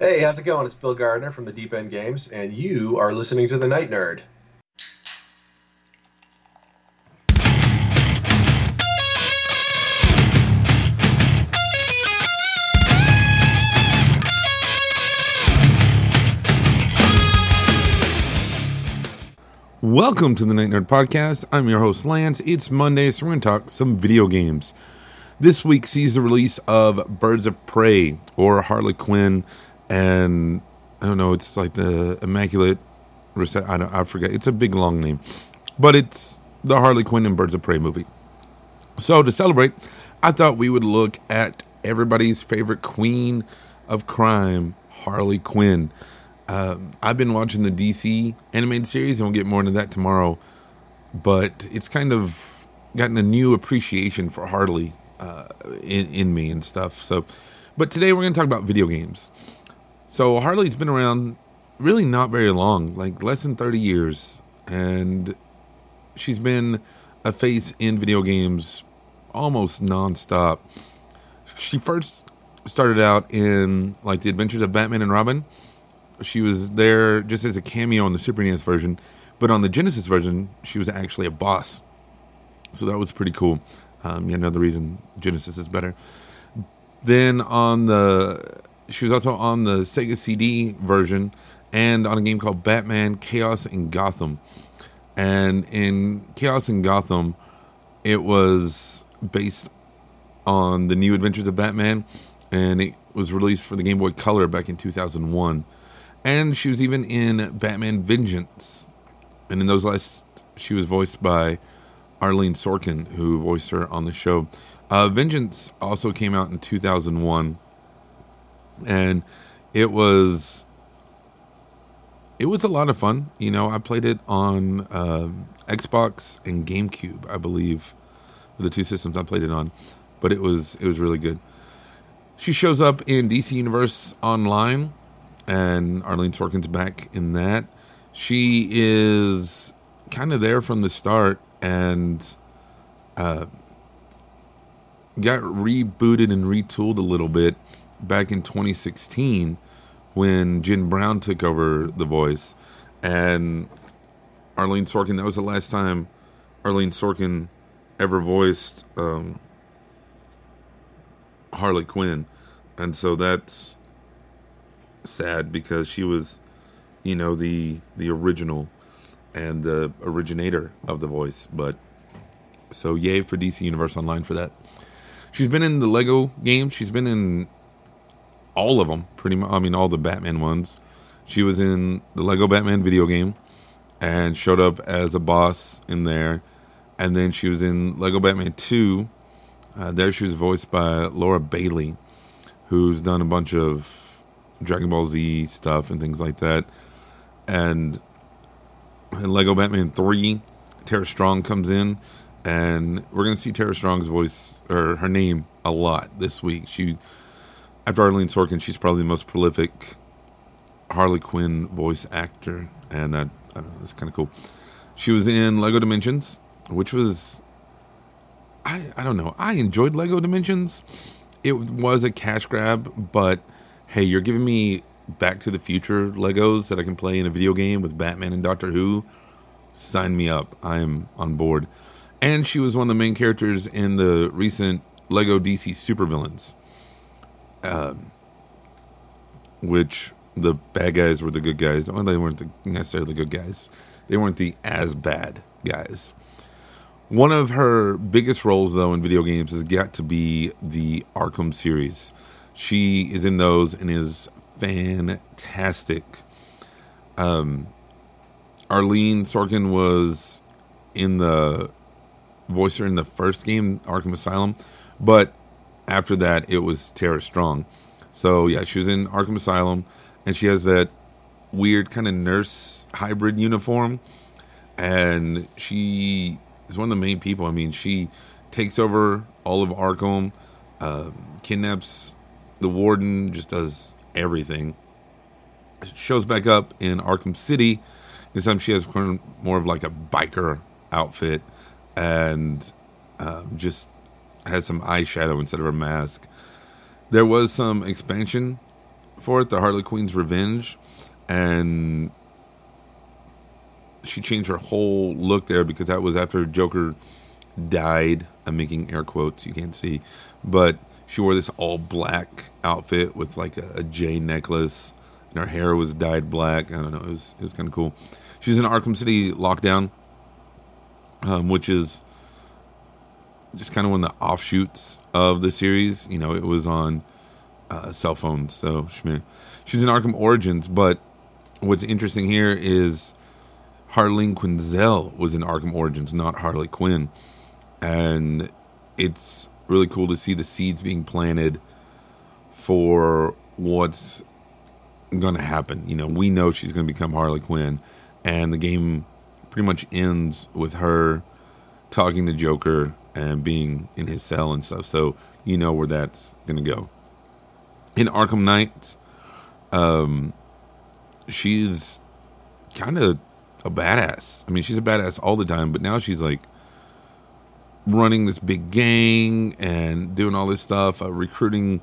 Hey, how's it going? It's Bill Gardner from the Deep End Games, and you are listening to The Night Nerd. Welcome to the Night Nerd Podcast. I'm your host, Lance. It's Monday, so we're going to talk some video games. This week sees the release of Birds of Prey or Harley Quinn, and I don't know, it's like the Immaculate Reset. I, don't, I forget. It's a big long name, but it's the Harley Quinn and Birds of Prey movie. So to celebrate, I thought we would look at everybody's favorite queen of crime, Harley Quinn. Uh, I've been watching the DC animated series, and we'll get more into that tomorrow. But it's kind of gotten a new appreciation for Harley uh, in, in me and stuff. So, but today we're going to talk about video games. So Harley's been around really not very long, like less than thirty years, and she's been a face in video games almost nonstop. She first started out in like the Adventures of Batman and Robin she was there just as a cameo on the Super NES version, but on the Genesis version, she was actually a boss. So that was pretty cool. Um, yeah, another reason Genesis is better. Then on the, she was also on the Sega CD version and on a game called Batman Chaos in Gotham. And in Chaos in Gotham, it was based on the new Adventures of Batman, and it was released for the Game Boy Color back in 2001 and she was even in Batman Vengeance. And in those last, she was voiced by Arlene Sorkin, who voiced her on the show. Uh, Vengeance also came out in 2001, and it was it was a lot of fun. You know, I played it on um, Xbox and GameCube, I believe, the two systems I played it on. But it was it was really good. She shows up in DC Universe Online and Arlene Sorkin's back in that. She is kind of there from the start and uh, got rebooted and retooled a little bit back in 2016 when Jen Brown took over the voice. And Arlene Sorkin, that was the last time Arlene Sorkin ever voiced um, Harley Quinn. And so that's sad because she was, you know, the the original and the originator of the voice. But so yay for DC Universe Online for that. She's been in the Lego games. She's been in all of them, pretty much. I mean, all the Batman ones. She was in the Lego Batman video game and showed up as a boss in there. And then she was in Lego Batman 2. Uh, there she was voiced by Laura Bailey, who's done a bunch of Dragon Ball Z stuff and things like that. And, and Lego Batman 3, Tara Strong comes in, and we're going to see Tara Strong's voice, or her name, a lot this week. She, after Arlene Sorkin, she's probably the most prolific Harley Quinn voice actor, and that, I don't know, that's kind of cool. She was in Lego Dimensions, which was, I, I don't know, I enjoyed Lego Dimensions. It was a cash grab, but hey, you're giving me Back to the Future Legos that I can play in a video game with Batman and Doctor Who, sign me up. I am on board. And she was one of the main characters in the recent Lego DC Supervillains, um, which the bad guys were the good guys. Well, they weren't the, necessarily good guys. They weren't the as bad guys. One of her biggest roles, though, in video games has got to be the Arkham series. She is in those and is fantastic. Um, Arlene Sorkin was in the voicer in the first game, Arkham Asylum, but after that, it was Tara Strong. So yeah, she was in Arkham Asylum, and she has that weird kind of nurse hybrid uniform, and she is one of the main people. I mean, she takes over all of Arkham, uh, kidnaps the warden just does everything. Shows back up in Arkham City. This time she has more of like a biker outfit and um, just has some eyeshadow instead of a mask. There was some expansion for it, the Harley Quinn's Revenge, and she changed her whole look there because that was after Joker died. I'm making air quotes, you can't see, but she wore this all black outfit with like a, a J necklace, and her hair was dyed black. I don't know, it was it was kind of cool. She's in Arkham City lockdown, um, which is just kind of one of the offshoots of the series. You know, it was on uh, cell phones, so Schmidt. She's in Arkham Origins, but what's interesting here is Harleen Quinzel was in Arkham Origins, not Harley Quinn, and it's really cool to see the seeds being planted for what's going to happen. You know, we know she's going to become Harley Quinn, and the game pretty much ends with her talking to Joker and being in his cell and stuff. So you know where that's to go. In Arkham Knight, um, she's kind of a badass. I mean, she's a badass all the time, but now she's like running this big gang and doing all this stuff, uh, recruiting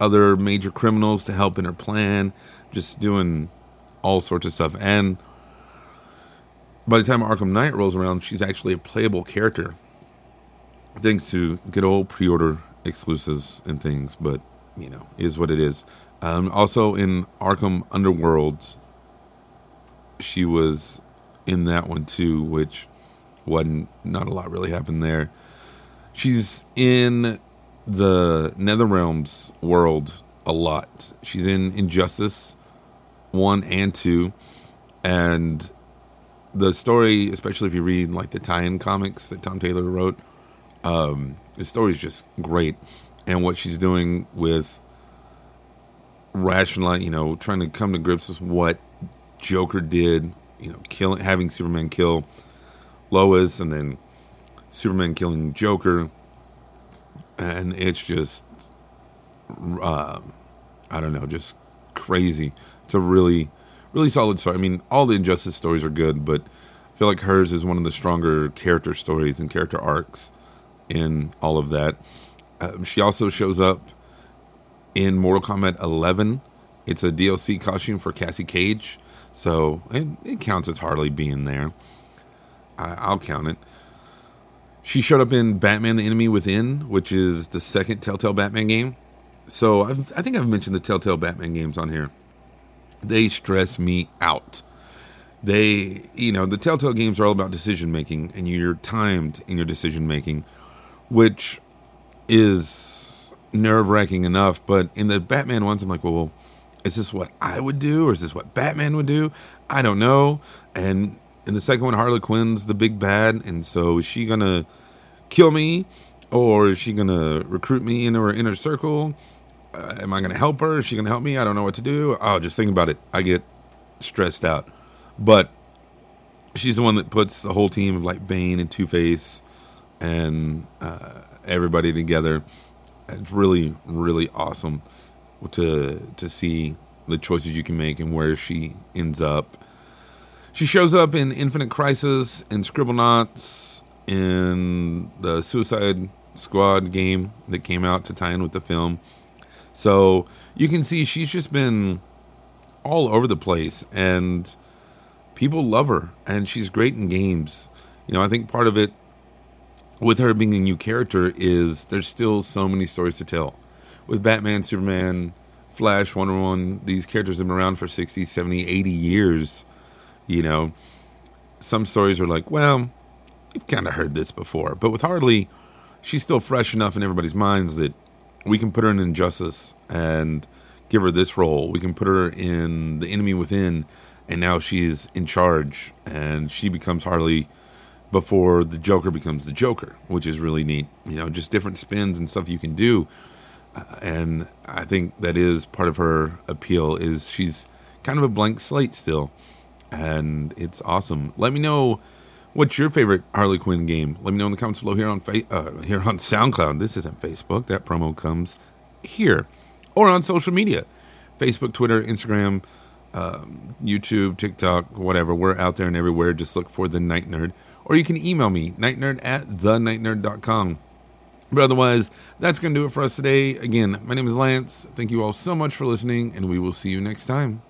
other major criminals to help in her plan, just doing all sorts of stuff. And by the time Arkham Knight rolls around, she's actually a playable character, thanks to good old pre-order exclusives and things. But you know, is what it is. Um, also in Arkham Underworld, she was in that one too, which wasn't not a lot really happened there. She's in the NetherRealm's world a lot. She's in Injustice one and two, and the story, especially if you read like the tie-in comics that Tom Taylor wrote, um, the story is just great, and what she's doing with rationalize, you know, trying to come to grips with what Joker did, you know, killing, having Superman kill Lois, and then Superman killing Joker, and it's just, uh, I don't know, just crazy. It's a really, really solid story. I mean, all the Injustice stories are good, but I feel like hers is one of the stronger character stories and character arcs in all of that. Um, she also shows up in Mortal Kombat 11. It's a DLC costume for Cassie Cage, so it, it counts as hardly being there. I, I'll count it. She showed up in Batman: The Enemy Within, which is the second Telltale Batman game. So I've, I think I've mentioned the Telltale Batman games on here. They stress me out. They, you know, the Telltale games are all about decision making, and you're timed in your decision making, which is nerve wracking enough. But in the Batman ones, I'm like, well, is this what I would do, or is this what Batman would do? I don't know. And in the second one, Harley Quinn's the big bad, and so is she gonna kill me, or is she gonna recruit me into her inner circle? Uh, am I gonna help her? Is she gonna help me? I don't know what to do. Oh, just think about it. I get stressed out. But she's the one that puts the whole team of like Bane and Two Face and uh, everybody together. It's really, really awesome to to see the choices you can make and where she ends up. She shows up in Infinite Crisis and Scribblenauts in the Suicide Squad game that came out to tie in with the film. So you can see she's just been all over the place and people love her and she's great in games. You know, I think part of it with her being a new character is there's still so many stories to tell. With Batman, Superman, Flash, Wonder Woman, these characters have been around for 60, 70, 80 years. You know, some stories are like, well, you've kind of heard this before. But with Harley, she's still fresh enough in everybody's minds that we can put her in Injustice and give her this role. We can put her in The Enemy Within, and now she's in charge, and she becomes Harley before the Joker becomes the Joker, which is really neat. You know, just different spins and stuff you can do. Uh, and I think that is part of her appeal is she's kind of a blank slate still and it's awesome. Let me know what's your favorite Harley Quinn game. Let me know in the comments below here on fa- uh, here on SoundCloud. This isn't Facebook. That promo comes here or on social media, Facebook, Twitter, Instagram, um, YouTube, TikTok, whatever. We're out there and everywhere. Just look for the Night Nerd, or you can email me nightnerd at thenightnerd.com. But otherwise, that's going to do it for us today. Again, my name is Lance. Thank you all so much for listening, and we will see you next time.